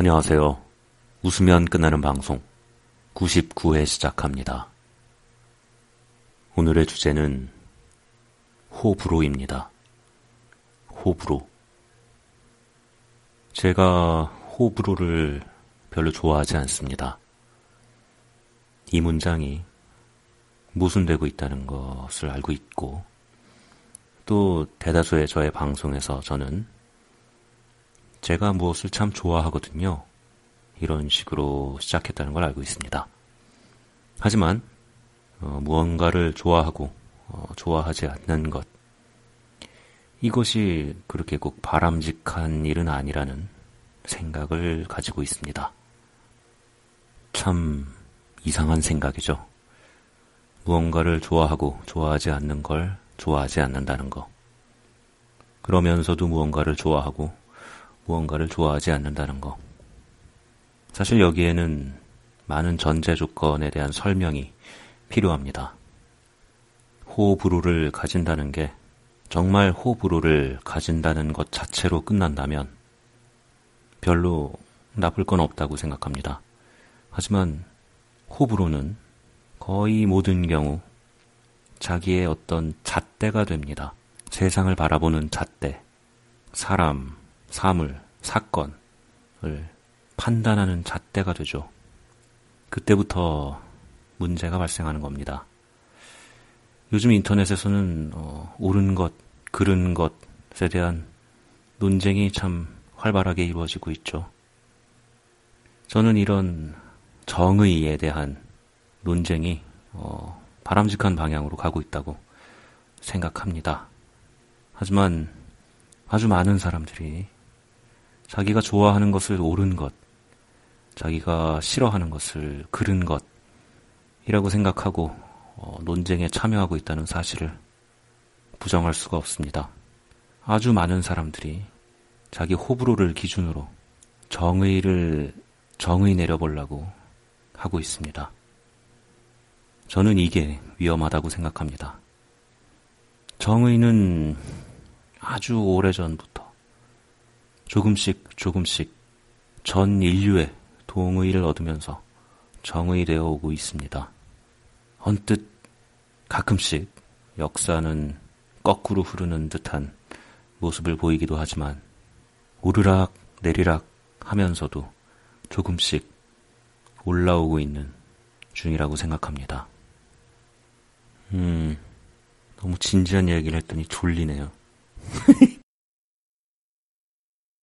안녕하세요. 웃으면 끝나는 방송 99회 시작합니다. 오늘의 주제는 호불호입니다. 호불호. 제가 호불호를 별로 좋아하지 않습니다. 이 문장이 모순되고 있다는 것을 알고 있고 또 대다수의 저의 방송에서 저는 제가 무엇을 참 좋아하거든요. 이런 식으로 시작했다는 걸 알고 있습니다. 하지만 어, 무언가를 좋아하고 어, 좋아하지 않는 것 이것이 그렇게 꼭 바람직한 일은 아니라는 생각을 가지고 있습니다. 참 이상한 생각이죠. 무언가를 좋아하고 좋아하지 않는 걸 좋아하지 않는다는 거. 그러면서도 무언가를 좋아하고 무언가를 좋아하지 않는다는 거. 사실 여기에는 많은 전제 조건에 대한 설명이 필요합니다. 호불호를 가진다는 게 정말 호불호를 가진다는 것 자체로 끝난다면 별로 나쁠 건 없다고 생각합니다. 하지만 호불호는 거의 모든 경우 자기의 어떤 잣대가 됩니다. 세상을 바라보는 잣대, 사람, 사물, 사건을 판단하는 잣대가 되죠. 그때부터 문제가 발생하는 겁니다. 요즘 인터넷에서는 어, 옳은 것, 그른 것에 대한 논쟁이 참 활발하게 이루어지고 있죠. 저는 이런 정의에 대한 논쟁이 어, 바람직한 방향으로 가고 있다고 생각합니다. 하지만 아주 많은 사람들이 자기가 좋아하는 것을 옳은 것, 자기가 싫어하는 것을 그른 것이라고 생각하고 어, 논쟁에 참여하고 있다는 사실을 부정할 수가 없습니다. 아주 많은 사람들이 자기 호불호를 기준으로 정의를 정의 내려보려고 하고 있습니다. 저는 이게 위험하다고 생각합니다. 정의는 아주 오래전부터 조금씩 조금씩 전 인류의 동의를 얻으면서 정의 되어 오고 있습니다. 언뜻 가끔씩 역사는 거꾸로 흐르는 듯한 모습을 보이기도 하지만 오르락 내리락 하면서도 조금씩 올라오고 있는 중이라고 생각합니다. 음, 너무 진지한 얘기를 했더니 졸리네요.